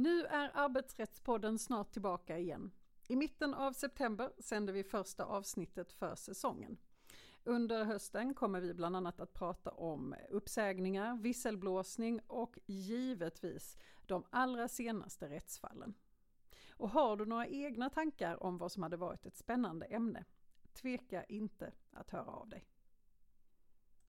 Nu är Arbetsrättspodden snart tillbaka igen. I mitten av september sänder vi första avsnittet för säsongen. Under hösten kommer vi bland annat att prata om uppsägningar, visselblåsning och givetvis de allra senaste rättsfallen. Och har du några egna tankar om vad som hade varit ett spännande ämne? Tveka inte att höra av dig.